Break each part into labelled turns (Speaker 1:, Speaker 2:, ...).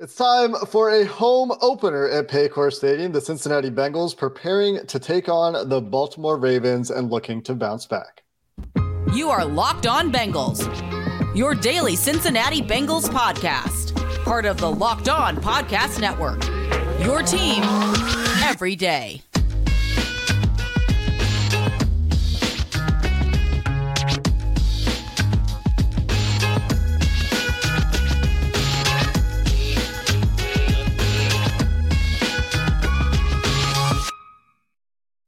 Speaker 1: It's time for a home opener at Paycor Stadium. The Cincinnati Bengals preparing to take on the Baltimore Ravens and looking to bounce back.
Speaker 2: You are Locked On Bengals, your daily Cincinnati Bengals podcast, part of the Locked On Podcast Network. Your team every day.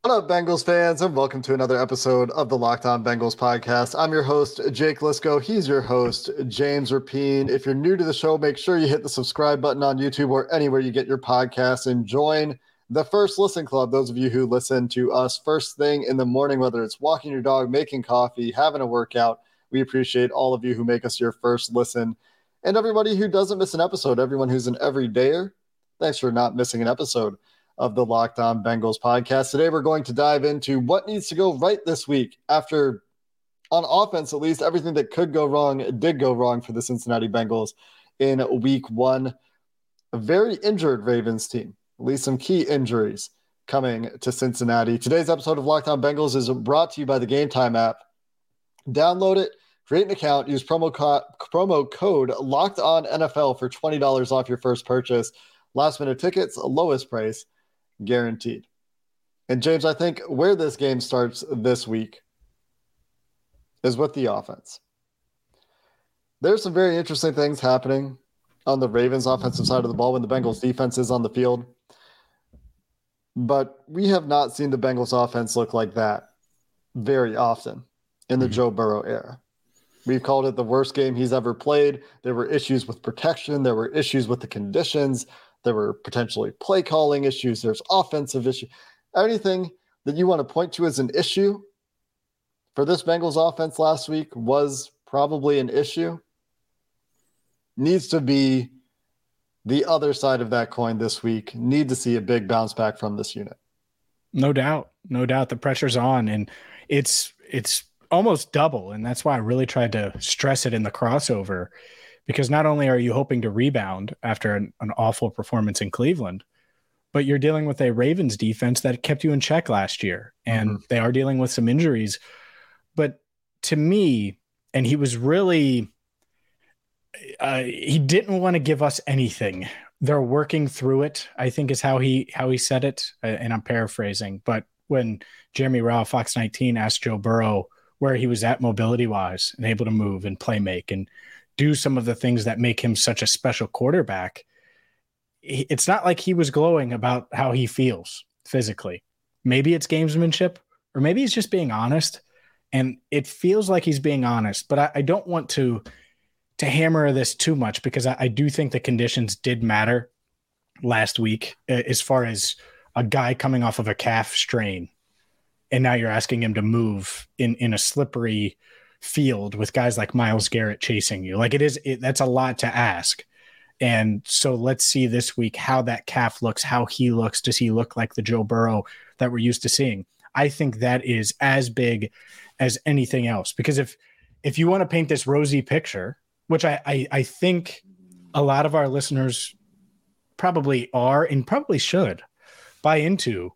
Speaker 1: What up, Bengals fans, and welcome to another episode of the Locked On Bengals podcast. I'm your host, Jake Liscow. He's your host, James Rapien. If you're new to the show, make sure you hit the subscribe button on YouTube or anywhere you get your podcasts and join the First Listen Club. Those of you who listen to us first thing in the morning, whether it's walking your dog, making coffee, having a workout, we appreciate all of you who make us your first listen. And everybody who doesn't miss an episode, everyone who's an everydayer, thanks for not missing an episode of the Locked On Bengals podcast. Today, we're going to dive into what needs to go right this week after, on offense at least, everything that could go wrong did go wrong for the Cincinnati Bengals in week one. A very injured Ravens team, at least some key injuries coming to Cincinnati. Today's episode of Locked On Bengals is brought to you by the Game Time app. Download it, create an account, use promo, co- promo code Locked On NFL for $20 off your first purchase. Last minute tickets, lowest price guaranteed. And James, I think where this game starts this week is with the offense. There's some very interesting things happening on the Ravens offensive side of the ball when the Bengals defense is on the field. But we have not seen the Bengals offense look like that very often in the mm-hmm. Joe Burrow era. We've called it the worst game he's ever played. There were issues with protection, there were issues with the conditions. There were potentially play calling issues. There's offensive issue. Anything that you want to point to as an issue for this Bengals offense last week was probably an issue. Needs to be the other side of that coin this week. Need to see a big bounce back from this unit.
Speaker 3: No doubt. No doubt the pressure's on and it's it's almost double and that's why I really tried to stress it in the crossover because not only are you hoping to rebound after an, an, awful performance in Cleveland, but you're dealing with a Ravens defense that kept you in check last year, and mm-hmm. they are dealing with some injuries. But to me, and he was really, uh, he didn't want to give us anything. They're working through it. I think is how he how he said it, uh, and I'm paraphrasing. But when Jeremy Rauch, Fox 19, asked Joe Burrow where he was at mobility wise and able to move and play make and do some of the things that make him such a special quarterback, it's not like he was glowing about how he feels physically. Maybe it's gamesmanship, or maybe he's just being honest. And it feels like he's being honest, but I, I don't want to to hammer this too much because I, I do think the conditions did matter last week as far as a guy coming off of a calf strain and now you're asking him to move in in a slippery field with guys like Myles Garrett chasing you. Like it is, it, that's a lot to ask. And so let's see this week how that calf looks, how he looks. Does he look like the Joe Burrow that we're used to seeing? I think that is as big as anything else because if if you want to paint this rosy picture, which I, I, I think a lot of our listeners probably are and probably should buy into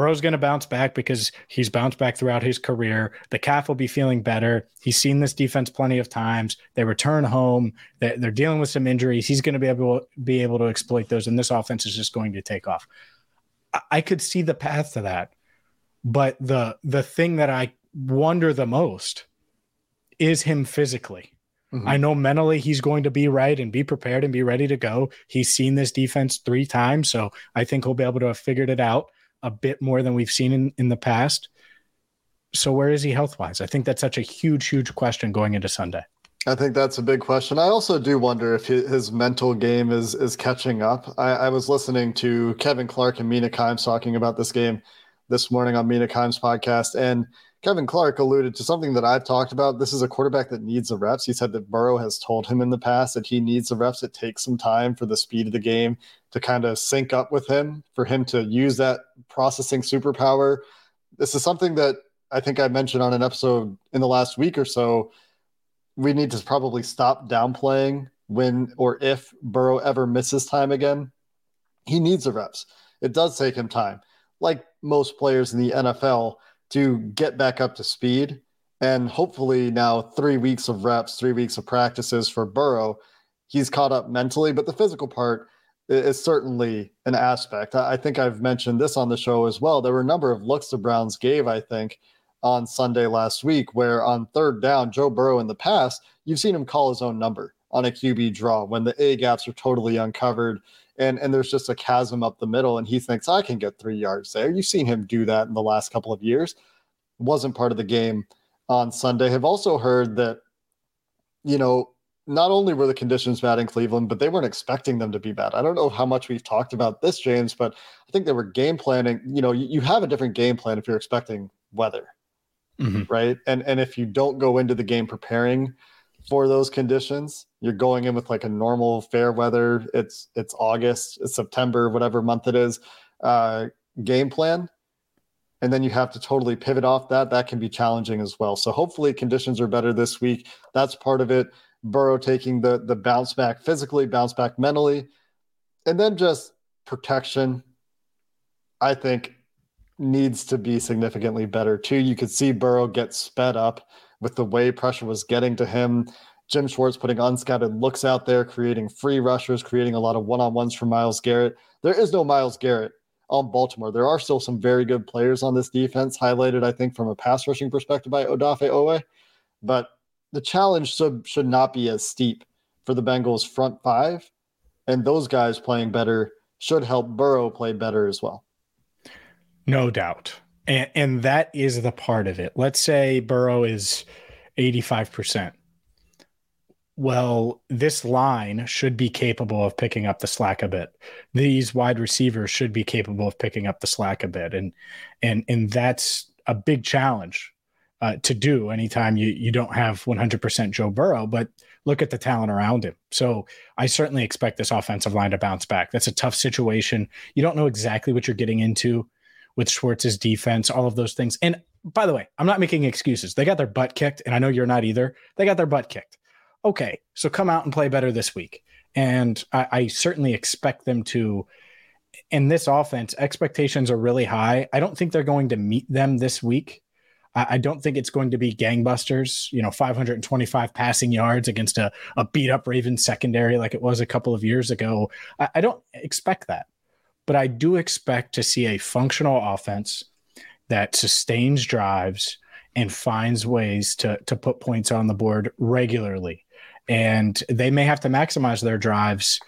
Speaker 3: Burrow's going to bounce back because he's bounced back throughout his career. The calf will be feeling better. He's seen this defense plenty of times. They return home. They're, they're dealing with some injuries. He's going to be able be able to exploit those, and this offense is just going to take off. I, I could see the path to that, but the the thing that I wonder the most is him physically. Mm-hmm. I know mentally he's going to be right and be prepared and be ready to go. He's seen this defense three times, so I think he'll be able to have figured it out a bit more than we've seen in, in the past. So where is he health wise? I think that's such a huge, huge question going into Sunday.
Speaker 1: I think that's a big question. I also do wonder if his mental game is is catching up. I, I was listening to Kevin Clark and Mina Kimes talking about this game this morning on Mina Kimes' podcast, and Kevin Clark alluded to something that I've talked about. This is a quarterback that needs the reps. He said that Burrow has told him in the past that he needs the reps. It takes some time for the speed of the game to kind of sync up with him, for him to use that processing superpower. This is something that I think I mentioned on an episode in the last week or so. We need to probably stop downplaying when or if Burrow ever misses time again. He needs the reps. It does take him time. Like most players in the NFL, to get back up to speed. And hopefully, now three weeks of reps, three weeks of practices for Burrow, he's caught up mentally. But the physical part is certainly an aspect. I think I've mentioned this on the show as well. There were a number of looks the Browns gave, I think, on Sunday last week, where on third down, Joe Burrow in the past, you've seen him call his own number on a QB draw when the A gaps are totally uncovered and and there's just a chasm up the middle and he thinks I can get 3 yards there. You've seen him do that in the last couple of years. Wasn't part of the game on Sunday. Have also heard that you know, not only were the conditions bad in Cleveland, but they weren't expecting them to be bad. I don't know how much we've talked about this, James, but I think they were game planning. You know, you, you have a different game plan if you're expecting weather, mm-hmm. right? And and if you don't go into the game preparing for those conditions. You're going in with like a normal fair weather. It's it's August, it's September, whatever month it is. Uh, game plan, and then you have to totally pivot off that. That can be challenging as well. So hopefully conditions are better this week. That's part of it. Burrow taking the the bounce back physically, bounce back mentally, and then just protection. I think needs to be significantly better too. You could see Burrow get sped up with the way pressure was getting to him. Jim Schwartz putting unscouted looks out there, creating free rushers, creating a lot of one on ones for Myles Garrett. There is no Myles Garrett on Baltimore. There are still some very good players on this defense, highlighted, I think, from a pass rushing perspective by Odafe Oweh. But the challenge should, should not be as steep for the Bengals' front five. And those guys playing better should help Burrow play better as well.
Speaker 3: No doubt. And, and that is the part of it. Let's say Burrow is 85%. Well, this line should be capable of picking up the slack a bit. These wide receivers should be capable of picking up the slack a bit. And and and that's a big challenge uh, to do anytime you you don't have 100% Joe Burrow, but look at the talent around him. So I certainly expect this offensive line to bounce back. That's a tough situation. You don't know exactly what you're getting into with Schwartz's defense, all of those things. And by the way, I'm not making excuses. They got their butt kicked, and I know you're not either. They got their butt kicked. Okay, so come out and play better this week. And I, I certainly expect them to. In this offense, expectations are really high. I don't think they're going to meet them this week. I don't think it's going to be gangbusters, you know, 525 passing yards against a, a beat up Ravens secondary like it was a couple of years ago. I, I don't expect that but I do expect to see a functional offense that sustains drives and finds ways to to put points on the board regularly. And they may have to maximize their drives,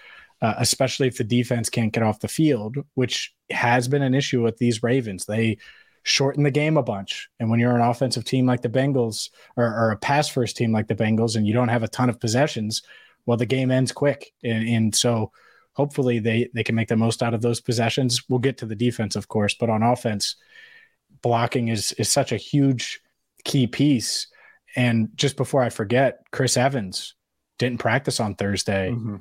Speaker 3: uh, especially if the defense can't get off the field, which has been an issue with these Ravens. They shorten the game a bunch. And when you're an offensive team like the Bengals or, or a pass first team like the Bengals and you don't have a ton of possessions, well, the game ends quick. And, and so hopefully they they can make the most out of those possessions. We'll get to the defense, of course, but on offense, blocking is is such a huge key piece. And just before I forget, Chris Evans didn't practice on Thursday, mm-hmm.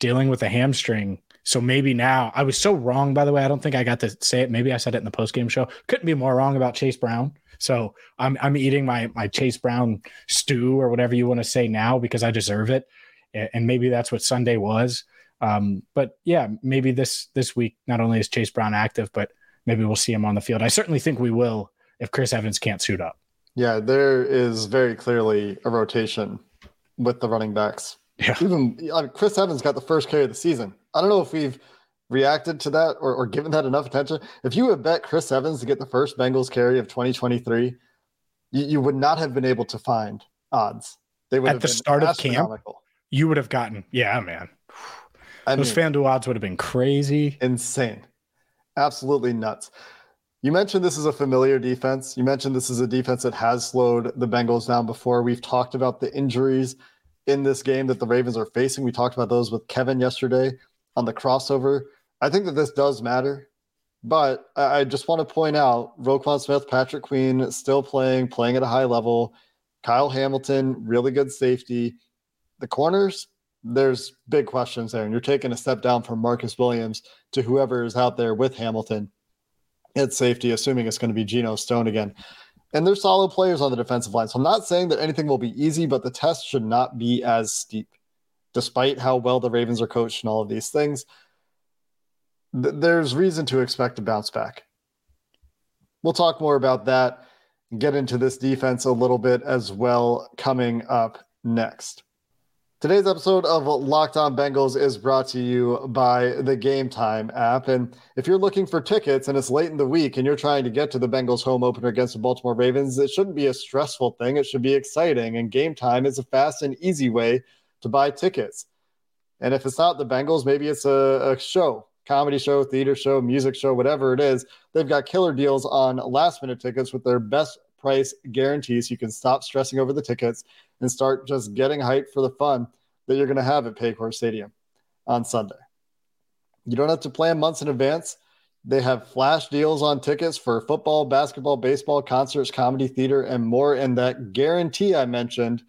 Speaker 3: dealing with a hamstring. So maybe now I was so wrong, by the way. I don't think I got to say it. Maybe I said it in the post game show. Couldn't be more wrong about Chase Brown. So I'm I'm eating my my Chase Brown stew or whatever you want to say now because I deserve it. And maybe that's what Sunday was. Um, but yeah, maybe this this week not only is Chase Brown active, but maybe we'll see him on the field. I certainly think we will if Chris Evans can't suit up.
Speaker 1: Yeah, there is very clearly a rotation with the running backs. Yeah. Even I mean, Chris Evans got the first carry of the season. I don't know if we've reacted to that or, or given that enough attention. If you would bet Chris Evans to get the first Bengals carry of 2023, you, you would not have been able to find odds.
Speaker 3: They would at the start of camp. You would have gotten, yeah, man. I Those mean, FanDuel odds would have been crazy.
Speaker 1: Insane. Absolutely nuts. You mentioned this is a familiar defense. You mentioned this is a defense that has slowed the Bengals down before. We've talked about the injuries in this game that the Ravens are facing. We talked about those with Kevin yesterday on the crossover. I think that this does matter But I just want to point out Roquan Smith, Patrick Queen still playing, playing at a high level. Kyle Hamilton, really good safety. The corners, there's big questions there. And you're taking a step down from Marcus Williams to whoever is out there with Hamilton at safety, assuming it's going to be Geno Stone again. And there's solid players on the defensive line. So I'm not saying that anything will be easy, but the test should not be as steep, despite how well the Ravens are coached and all of these things. Th- there's reason to expect a bounce back. We'll talk more about that get into this defense a little bit as well coming up next. Today's episode of Locked On Bengals is brought to you by the Game Time app. And if you're looking for tickets and it's late in the week and you're trying to get to the Bengals home opener against the Baltimore Ravens, it shouldn't be a stressful thing. It should be exciting. And Game Time is a fast and easy way to buy tickets. And if it's not the Bengals, maybe it's a, a show, comedy show, theater show, music show, whatever it is. They've got killer deals on last minute tickets with their best price guarantees. You can stop stressing over the tickets and start just getting hyped for the fun that you're going to have at Paycor Stadium on Sunday. You don't have to plan months in advance. They have flash deals on tickets for football, basketball, baseball, concerts, comedy, theater, and more. And that guarantee I mentioned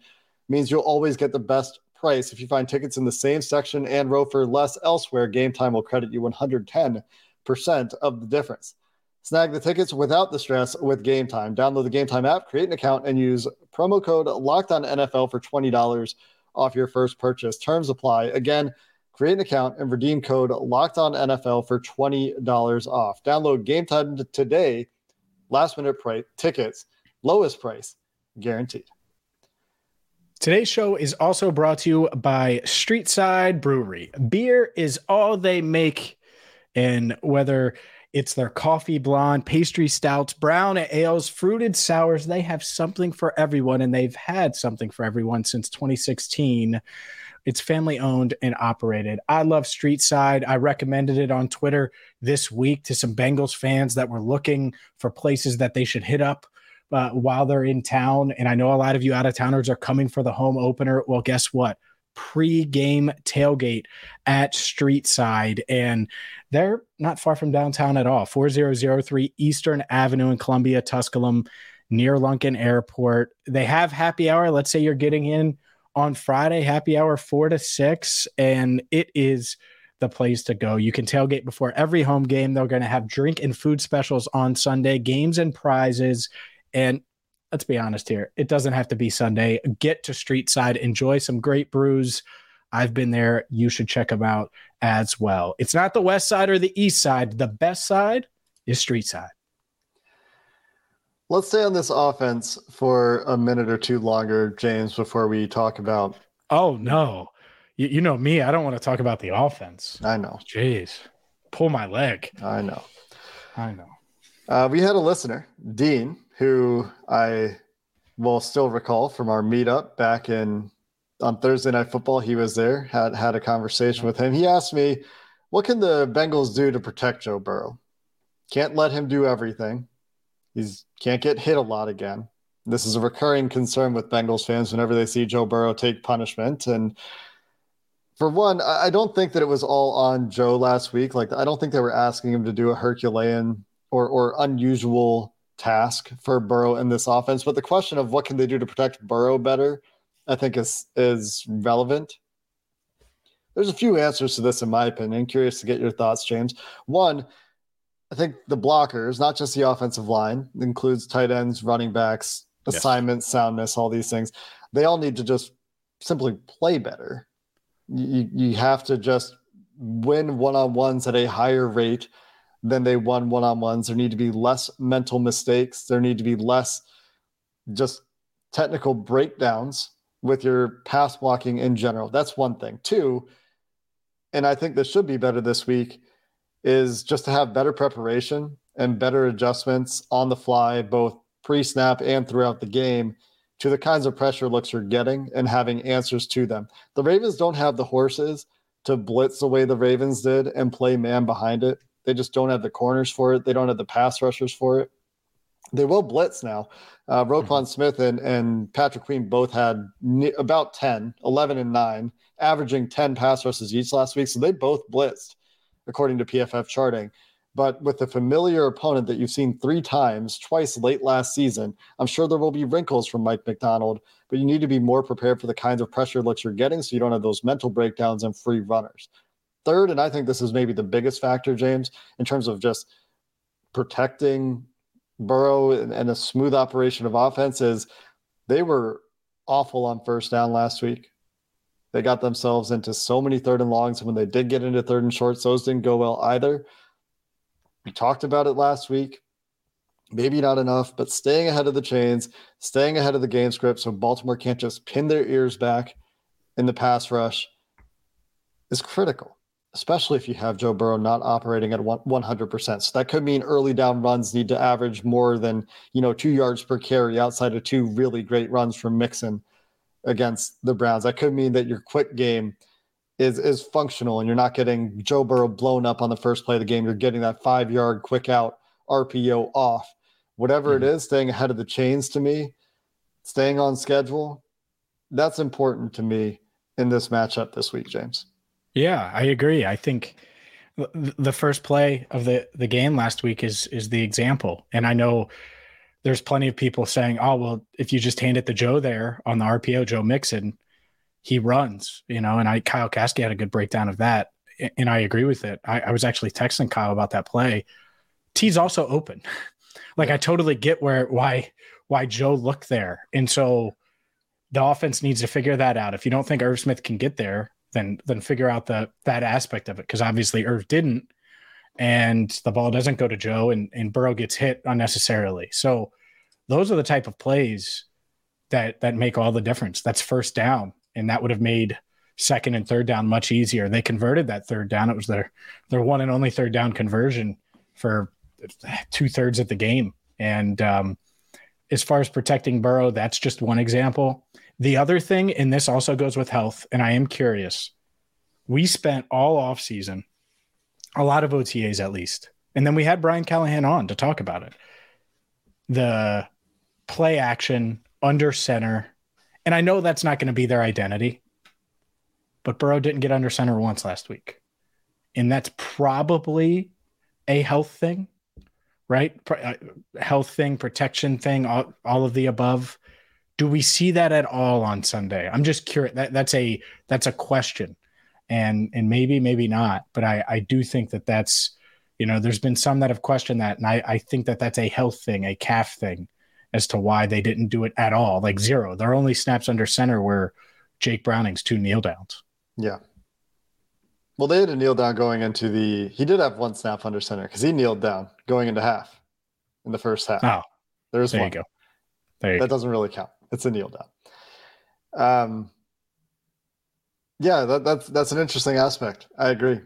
Speaker 1: means you'll always get the best price. If you find tickets in the same section and row for less elsewhere, Game Time will credit you 110% of the difference. Snag the tickets without the stress with Game Time. Download the Game Time app, create an account, and use promo code Locked On NFL for twenty dollars off your first purchase. Terms apply. Again, create an account and redeem code Locked On NFL for twenty dollars off. Download Game Time today. Last minute price tickets, lowest price guaranteed.
Speaker 3: Today's show is also brought to you by Streetside Brewery. Beer is all they make, and whether it's their coffee blonde, pastry stouts, brown ales, fruited sours. They have something for everyone, and they've had something for everyone since 2016. It's family owned and operated. I love Streetside. I recommended it on Twitter this week to some Bengals fans that were looking for places that they should hit up uh, while they're in town. And I know a lot of you out of towners are coming for the home opener. Well, guess what? Pre-game tailgate at Streetside, and they're not far from downtown at all. 4003 Eastern Avenue in Columbia, Tusculum, near Lunken Airport. They have happy hour. Let's say you're getting in on Friday, happy hour four to six, and it is the place to go. You can tailgate before every home game. They're going to have drink and food specials on Sunday, games and prizes. And let's be honest here. It doesn't have to be Sunday. Get to street side, enjoy some great brews. I've been there. You should check them out as well. It's not the west side or the east side. The best side is street side.
Speaker 1: Let's stay on this offense for a minute or two longer, James, before we talk about.
Speaker 3: Oh, no. You, you know me. I don't want to talk about the offense.
Speaker 1: I know.
Speaker 3: Jeez. Pull my leg.
Speaker 1: I know.
Speaker 3: I know.
Speaker 1: Uh, we had a listener, Dean, who I will still recall from our meetup back in on Thursday Night Football. He was there, had had a conversation with him. He asked me, "What can the Bengals do to protect Joe Burrow? Can't let him do everything. He's can't get hit a lot again. This is a recurring concern with Bengals fans whenever they see Joe Burrow take punishment. And for one, I don't think that it was all on Joe last week. Like I don't think they were asking him to do a Herculean or or unusual task for Burrow in this offense. But the question of what can they do to protect Burrow better, I think is is relevant. There's a few answers to this, in my opinion. Curious to get your thoughts, James. One, I think the blockers, not just the offensive line, includes tight ends, running backs, assignment, yes. soundness, all these things. They all need to just simply play better. You, you have to just win one on ones at a higher rate than they won one on ones. There need to be less mental mistakes. There need to be less just technical breakdowns with your pass blocking in general. That's one thing. Two, and I think this should be better this week, is just to have better preparation and better adjustments on the fly, both pre snap and throughout the game, to the kinds of pressure looks you're getting and having answers to them. The Ravens don't have the horses to blitz the way the Ravens did and play man behind it. They just don't have the corners for it. They don't have the pass rushers for it. They will blitz now. Uh, Roquan mm-hmm. Smith and, and Patrick Queen both had about 10, 11 and 9, averaging 10 pass rushes each last week. So they both blitzed, according to PFF charting. But with a familiar opponent that you've seen three times, twice late last season, I'm sure there will be wrinkles from Mike Macdonald, but you need to be more prepared for the kinds of pressure looks you're getting so you don't have those mental breakdowns and free runners. Third, and I think this is maybe the biggest factor, James, in terms of just protecting Burrow and, and a smooth operation of offense, is they were awful on first down last week. They got themselves into so many third and longs. And when they did get into third and shorts, those didn't go well either. We talked about it last week. Maybe not enough, but staying ahead of the chains, staying ahead of the game script so Baltimore can't just pin their ears back in the pass rush is critical, especially if you have Joe Burrow not operating at 100%. So that could mean early down runs need to average more than, you know, two yards per carry outside of two really great runs from Mixon against the Browns. That could mean that your quick game – is is functional and you're not getting Joe Burrow blown up on the first play of the game. You're getting that five yard quick out RPO off. Whatever mm-hmm. it is, staying ahead of the chains to me, staying on schedule, that's important to me in this matchup this week, James.
Speaker 3: Yeah, I agree. I think the first play of the the game last week is is the example, and I know there's plenty of people saying, "Oh, well, if you just hand it to Joe there on the RPO, Joe Mixon." he runs, you know, and I Kyle Caskey had a good breakdown of that. And I agree with it. I, I was actually texting Kyle about that play. T's also open. like I totally get where why why Joe looked there. And so the offense needs to figure that out. If you don't think Irv Smith can get there, then then figure out the that aspect of it. Because obviously Irv didn't, and the ball doesn't go to Joe and, and Burrow gets hit unnecessarily. So those are the type of plays that that make all the difference. That's first down and that would have made second and third down much easier. They converted that third down. It was their their one and only third down conversion for two thirds of the game. And um, as far as protecting Burrow, that's just one example. The other thing, and this also goes with health, and I am curious. We spent all off season, a lot of OTAs at least, and then we had Brian Callahan on to talk about it. The play action under center and I know that's not going to be their identity, but Burrow didn't get under center once last week. And that's probably a health thing, right? Uh, health thing, protection thing, all, all of the above. Do we see that at all on Sunday? I'm just curious. That, that's a that's a question, and and maybe maybe not. But I I do think that that's you know there's been some that have questioned that, and I I think that that's a health thing, a calf thing as to why they didn't do it at all, like zero. Their only snaps under center were Jake Browning's two kneel downs.
Speaker 1: Yeah. Well, they had a kneel down going into the. He did have one snap under center because he kneeled down going into half in the first half.
Speaker 3: Oh,
Speaker 1: there's
Speaker 3: there
Speaker 1: one.
Speaker 3: you go. There you
Speaker 1: that
Speaker 3: go.
Speaker 1: doesn't really count. It's a kneel down. Um. Yeah, that, that's that's an interesting aspect. I agree.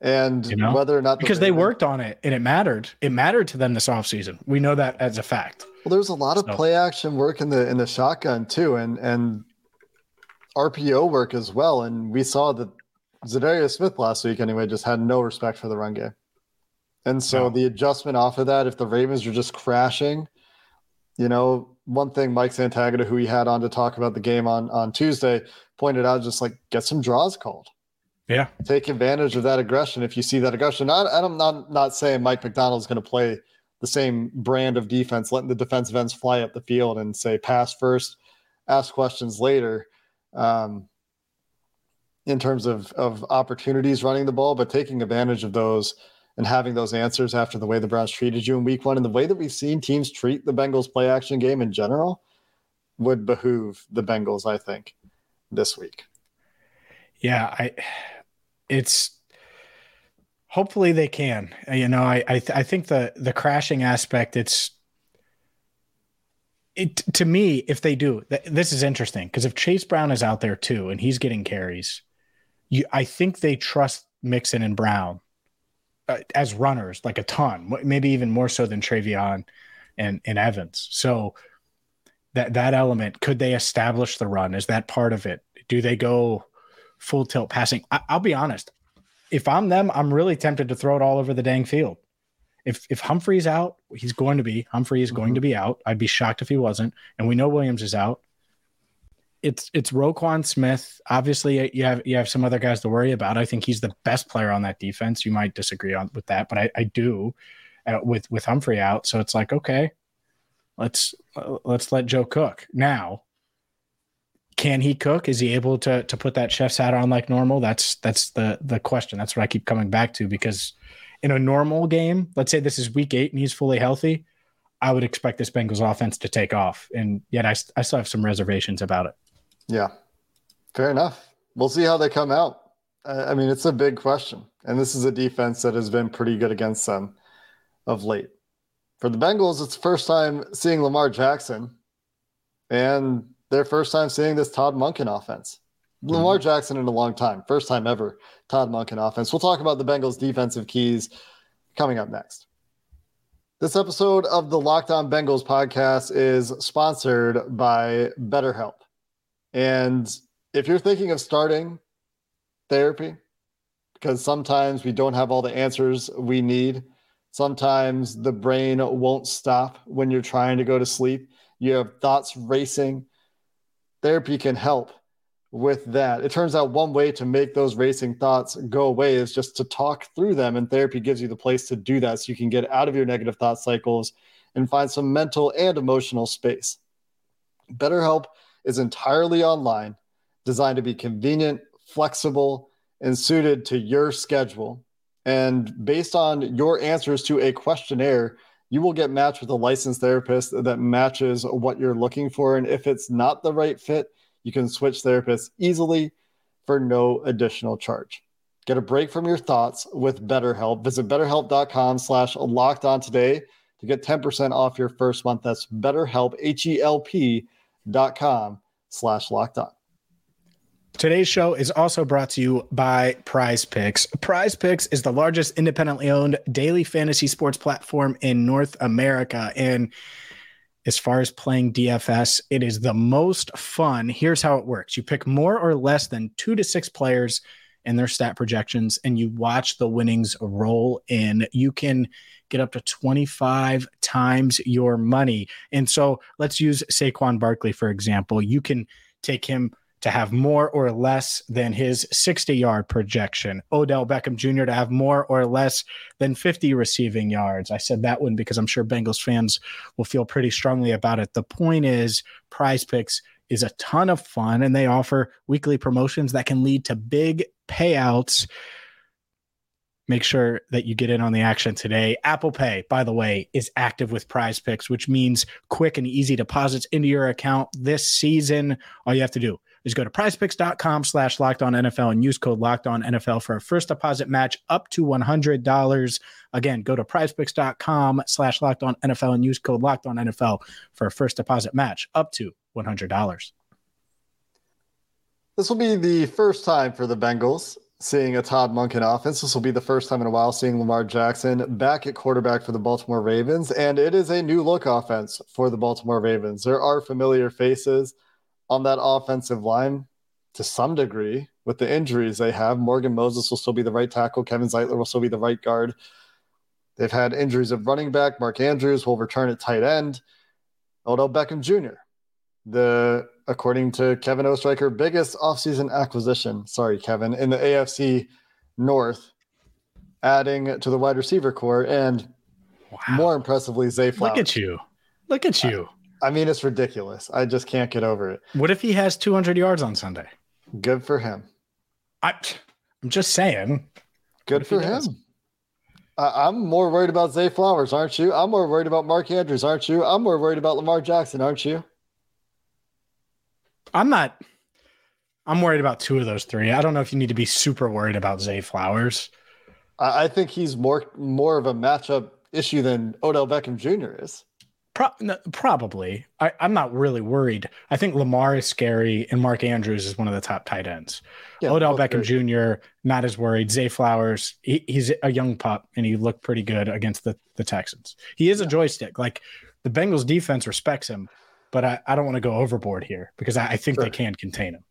Speaker 1: And you know? whether or not
Speaker 3: because they worked on it and it mattered. It mattered to them this offseason. We know that as a fact.
Speaker 1: Well, there's a lot of so. play action work in the in the shotgun too, and and RPO work as well. And we saw that Za'Darius Smith last week anyway just had no respect for the run game. And so the adjustment off of that, if the Ravens are just crashing, you know, one thing Mike Santagata, who he had on to talk about the game on on Tuesday, pointed out just like get some draws called.
Speaker 3: Yeah.
Speaker 1: Take advantage of that aggression if you see that aggression. I, I'm not not saying Mike Macdonald's going to play the same brand of defense, letting the defensive ends fly up the field and say pass first, ask questions later. Um, in terms of of opportunities running the ball, but taking advantage of those and having those answers after the way the Browns treated you in week one and the way that we've seen teams treat the Bengals play action game in general would behoove the Bengals, I think, this week.
Speaker 3: Yeah, I it's hopefully they can. You know, I I, th- I think the the crashing aspect it's it to me if they do th- this is interesting because if Chase Brown is out there too and he's getting carries, you I think they trust Mixon and Brown uh, as runners like a ton, maybe even more so than Trayveon and and Evans. So that that element could they establish the run? Is that part of it? Do they go full tilt passing? I, I'll be honest if I'm them, I'm really tempted to throw it all over the dang field. If if Humphrey's out, he's going to be. Humphrey is going mm-hmm. to be out. I'd be shocked if he wasn't. And we know Williams is out. It's it's Roquan Smith. Obviously, you have you have some other guys to worry about. I think he's the best player on that defense. You might disagree on with that, but I, I do uh, with with Humphrey out. So it's like okay, let's let's let Joe cook now. Can he cook? Is he able to to put that chef's hat on like normal? That's that's the the question. That's what I keep coming back to because in a normal game, let's say this is week eight and he's fully healthy, I would expect this Bengals offense to take off. And yet I, I still have some reservations about it.
Speaker 1: Yeah, fair enough. We'll see how they come out. I mean, it's a big question. And this is a defense that has been pretty good against them of late. For the Bengals, it's the first time seeing Lamar Jackson and their first time seeing this Todd Monken offense. Mm-hmm. Lamar Jackson in a long time, first time ever, Todd Monken offense. We'll talk about the Bengals defensive keys coming up next. This episode of the Locked On Bengals podcast is sponsored by BetterHelp. And if you're thinking of starting therapy, because sometimes we don't have all the answers we need, sometimes the brain won't stop when you're trying to go to sleep, you have thoughts racing, therapy can help with that. It turns out one way to make those racing thoughts go away is just to talk through them. And therapy gives you the place to do that so you can get out of your negative thought cycles and find some mental and emotional space. BetterHelp is entirely online, designed to be convenient, flexible, and suited to your schedule. And based on your answers to a questionnaire, you will get matched with a licensed therapist that matches what you're looking for. And if it's not the right fit, you can switch therapists easily for no additional charge. Get a break from your thoughts with BetterHelp. Visit betterhelp.com slash locked on today to get 10% off your first month. That's betterhelp, H-E-L-P com slash locked on.
Speaker 3: Today's show is also brought to you by Prize Picks. Prize Picks is the largest independently owned daily fantasy sports platform in North America. And as far as playing DFS, it is the most fun. Here's how it works you pick more or less than two to six players and their stat projections, and you watch the winnings roll in. You can get up to 25 times your money. And so let's use Saquon Barkley, for example. You can take him to have more or less than his 60 yard projection. Odell Beckham Jr. to have more or less than 50 receiving yards. I said that one because I'm sure Bengals fans will feel pretty strongly about it. The point is, prize picks is a ton of fun and they offer weekly promotions that can lead to big payouts. Make sure that you get in on the action today. Apple Pay, by the way, is active with prize picks, which means quick and easy deposits into your account this season. All you have to do is go to prizepicks.com slash locked on NFL and use code locked on NFL for a first deposit match up to $100. Again, go to prizepicks.com slash locked on NFL and use code locked on NFL for a first deposit match up to $100.
Speaker 1: This will be the first time for the Bengals seeing a Todd Monken offense. This will be the first time in a while seeing Lamar Jackson back at quarterback for the Baltimore Ravens. And it is a new look offense for the Baltimore Ravens. There are familiar faces on that offensive line to some degree with the injuries they have. Morgan Moses will still be the right tackle. Kevin Zeitler will still be the right guard. They've had injuries of running back. Mark Andrews will return at tight end. Odell Beckham Jr., the according to Kevin Oestreicher, biggest offseason acquisition. Sorry, Kevin, in the AFC North, adding to the wide receiver corps, and wow. more impressively, Zay Flowers.
Speaker 3: Look at you! Look at you!
Speaker 1: I mean, it's ridiculous. I just can't get over it.
Speaker 3: What if he has 200 yards on Sunday?
Speaker 1: Good for him.
Speaker 3: I, I'm just saying.
Speaker 1: Good for him. I'm more worried about Zay Flowers, aren't you? I'm more worried about Mark Andrews, aren't you? I'm more worried about Lamar Jackson, aren't you?
Speaker 3: I'm not. I'm worried about two of those three. I don't know if you need to be super worried about Zay Flowers.
Speaker 1: I think he's more more of a matchup issue than Odell Beckham Jr. is.
Speaker 3: Pro- no, probably. I, am not really worried. I think Lamar is scary, and Mark Andrews is one of the top tight ends. Yeah, Odell Beckham great. Jr. not as worried. Zay Flowers, he, he's a young pup, and he looked pretty good against the the Texans. He is yeah. a joystick. Like the Bengals defense respects him, but I, I don't want to go overboard here because I, I think sure. they can contain him.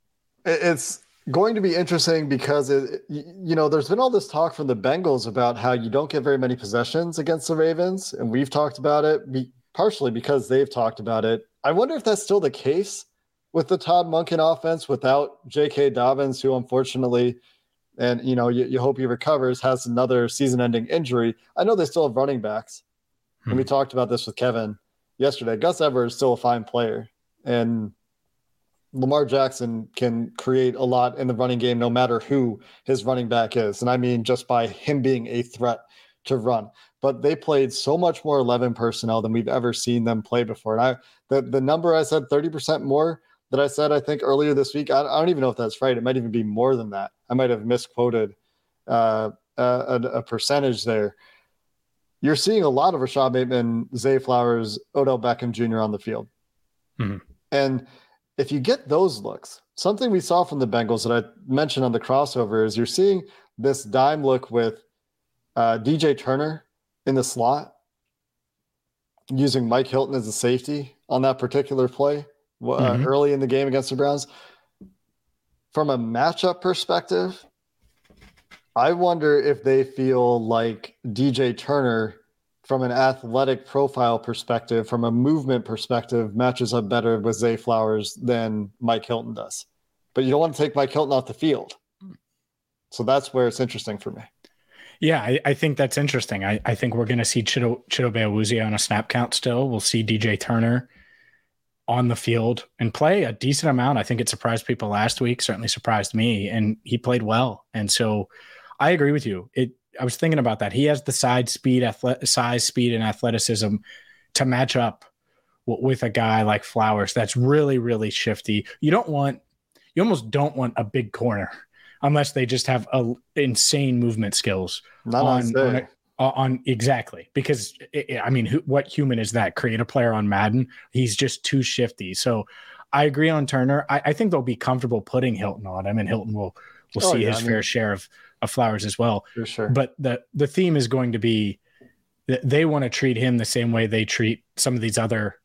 Speaker 1: It's going to be interesting because it, you know there's been all this talk from the Bengals about how you don't get very many possessions against the Ravens, and we've talked about it partially because they've talked about it. I wonder if that's still the case with the Todd Monken offense without J.K. Dobbins, who unfortunately, and you know, you, you hope he recovers, has another season-ending injury. I know they still have running backs, hmm. and we hmm. talked about this with Kevin yesterday. Gus Edwards is still a fine player, and Lamar Jackson can create a lot in the running game, no matter who his running back is, and I mean just by him being a threat to run. But they played so much more 11 personnel than we've ever seen them play before. And I, the the number I said, 30% more that I said, I think earlier this week. I, I, don't even know if that's right. It might even be more than that. I might have misquoted uh, a, a, percentage there. You're seeing a lot of Rashod Bateman, Zay Flowers, Odell Beckham Jr. on the field. Mm-hmm. And if you get those looks, something we saw from the Bengals that I mentioned on the crossover is you're seeing this dime look with uh, DJ Turner in the slot, using Mike Hilton as a safety on that particular play uh, mm-hmm. early in the game against the Browns. From a matchup perspective, I wonder if they feel like DJ Turner, from an athletic profile perspective, from a movement perspective, matches up better with Zay Flowers than Mike Hilton does. But you don't want to take Mike Hilton off the field. So that's where it's interesting for me.
Speaker 3: Yeah, I, I think that's interesting. I, I think we're going to see Chido, Chidobe Awuzie on a snap count still. We'll see DJ Turner on the field and play a decent amount. I think it surprised people last week, certainly surprised me, and he played well. And so I agree with you. It I was thinking about that. He has the side speed, athlete, size, speed, and athleticism to match up w- with a guy like Flowers that's really, really shifty. You don't want, you almost don't want a big corner unless they just have a, insane movement skills
Speaker 1: Not on,
Speaker 3: on, a, on, exactly because it, I mean, who, what human is that? Create a player on Madden. He's just too shifty. So I agree on Turner. I, I think they'll be comfortable putting Hilton on him, and Hilton will will oh, see yeah, his I mean, fair share of, of flowers as well.
Speaker 1: For sure.
Speaker 3: But the the theme is going to be that they want to treat him the same way they treat some of these other,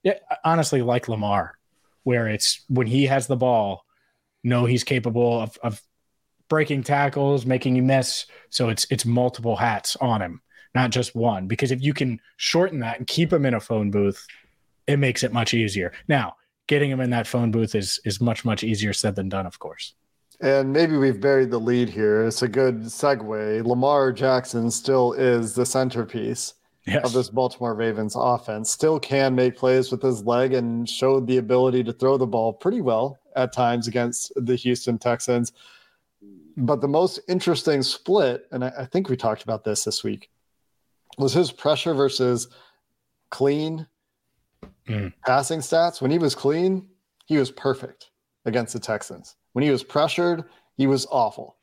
Speaker 3: honestly, like Lamar, where it's when he has the ball, know he's capable of, of breaking tackles, making you miss. So it's it's multiple hats on him, not just one. Because if you can shorten that and keep him in a phone booth, it makes it much easier. Now, getting him in that phone booth is is much much easier said than done, of course.
Speaker 1: And maybe we've buried the lead here. It's a good segue. Lamar Jackson still is the centerpiece yes. of this Baltimore Ravens offense. Still can make plays with his leg and showed the ability to throw the ball pretty well at times against the Houston Texans. But the most interesting split, and I, I think we talked about this this week, was his pressure versus clean mm. passing stats. When he was clean, he was perfect against the Texans. When he was pressured, he was awful.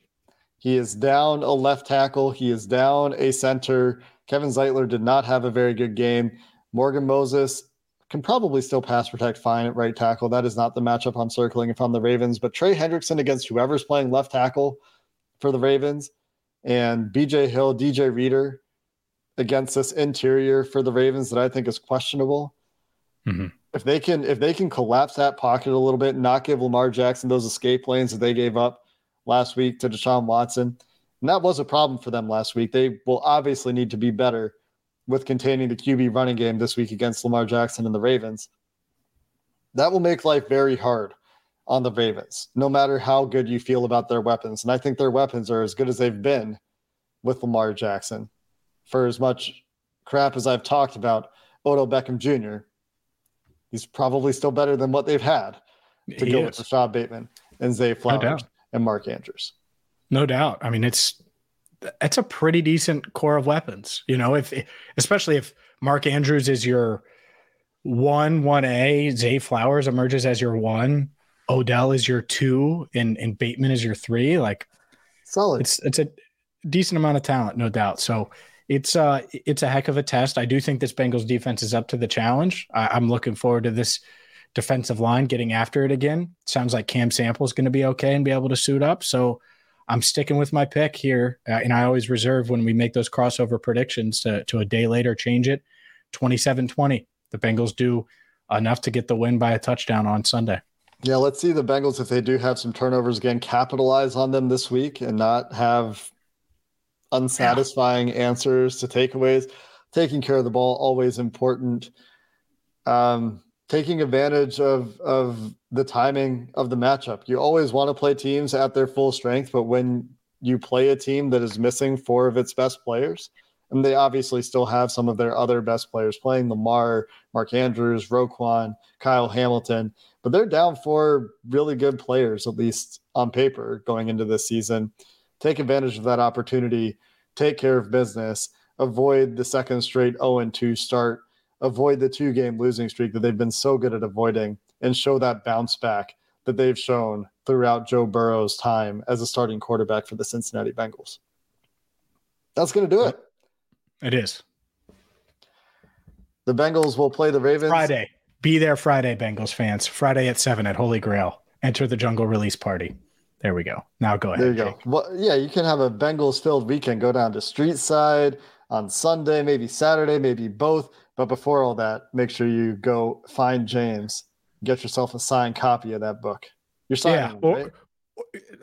Speaker 1: He is down a left tackle. He is down a center. Kevin Zeitler did not have a very good game. Morgan Moses can probably still pass protect fine at right tackle. That is not the matchup I'm circling if I'm the Ravens. But Trey Hendrickson against whoever's playing left tackle for the Ravens, and BJ Hill, DJ Reader against this interior for the Ravens that I think is questionable. Mm-hmm. If they can, if they can collapse that pocket a little bit, and not give Lamar Jackson those escape lanes that they gave up last week to Deshaun Watson, and that was a problem for them last week. They will obviously need to be better with containing the QB running game this week against Lamar Jackson and the Ravens. That will make life very hard on the Ravens, no matter how good you feel about their weapons. And I think their weapons are as good as they've been with Lamar Jackson. For as much crap as I've talked about Odell Beckham Jr., he's probably still better than what they've had to he go is. with Rashod Bateman and Zay Flowers no and Mark Andrews.
Speaker 3: No doubt. I mean, it's that's a pretty decent core of weapons. You know, if especially if Mark Andrews is your one, one A, Zay Flowers emerges as your one, Odell is your two, and and Bateman is your three. Like
Speaker 1: solid.
Speaker 3: It's it's a decent amount of talent, no doubt. So it's uh it's a heck of a test. I do think this Bengals defense is up to the challenge. I, I'm looking forward to this defensive line getting after it again. Sounds like Cam Sample is going to be okay and be able to suit up. So I'm sticking with my pick here, uh, and I always reserve when we make those crossover predictions to, to a day later change it. 27-20. The Bengals do enough to get the win by a touchdown on Sunday.
Speaker 1: Yeah, let's see the Bengals if they do have some turnovers again, capitalize on them this week and not have unsatisfying yeah. answers to takeaways. Taking care of the ball always important. Um, taking advantage of of the timing of the matchup. You always want to play teams at their full strength, but when you play a team that is missing four of its best players, and they obviously still have some of their other best players playing Lamar, Mark Andrews, Roquan, Kyle Hamilton, but they're down four really good players, at least on paper, going into this season. Take advantage of that opportunity, take care of business, avoid the second straight 0 2 start, avoid the two game losing streak that they've been so good at avoiding, and show that bounce back that they've shown throughout Joe Burrow's time as a starting quarterback for the Cincinnati Bengals. That's going to do it.
Speaker 3: It is.
Speaker 1: The Bengals will play the Ravens
Speaker 3: Friday. Be there Friday, Bengals fans. Friday at seven at Holy Grail. Enter the jungle release party. There we go. Now go ahead.
Speaker 1: There you go. Well, yeah, you can have a Bengals filled weekend. Go down to Street Side on Sunday, maybe Saturday, maybe both. But before all that, make sure you go find James, get yourself a signed copy of that book. You're signing, yeah, or,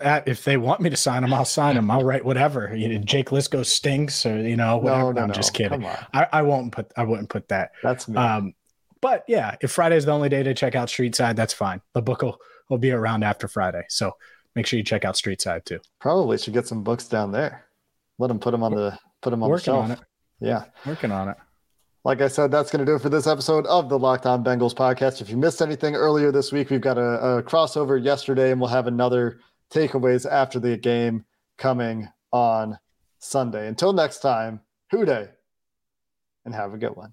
Speaker 1: right?
Speaker 3: If they want me to sign them, I'll sign them. I'll write whatever. Jake Liscow stinks, or you know, whatever. No, no, I'm no. just kidding. I, I, won't put. I wouldn't put that.
Speaker 1: That's me.
Speaker 3: Um, but yeah, if Friday is the only day to check out Street Side, that's fine. The book will, will be around after Friday, so make sure you check out Street Side too.
Speaker 1: Probably should get some books down there. Let them put them on the put them on
Speaker 3: Working
Speaker 1: the
Speaker 3: shelf. On it.
Speaker 1: Yeah,
Speaker 3: working on it.
Speaker 1: Like I said, that's going to do it for this episode of the Locked On Bengals podcast. If you missed anything earlier this week, we've got a, a crossover yesterday, and we'll have another takeaways after the game coming on Sunday. Until next time, Who Dey, and have a good one.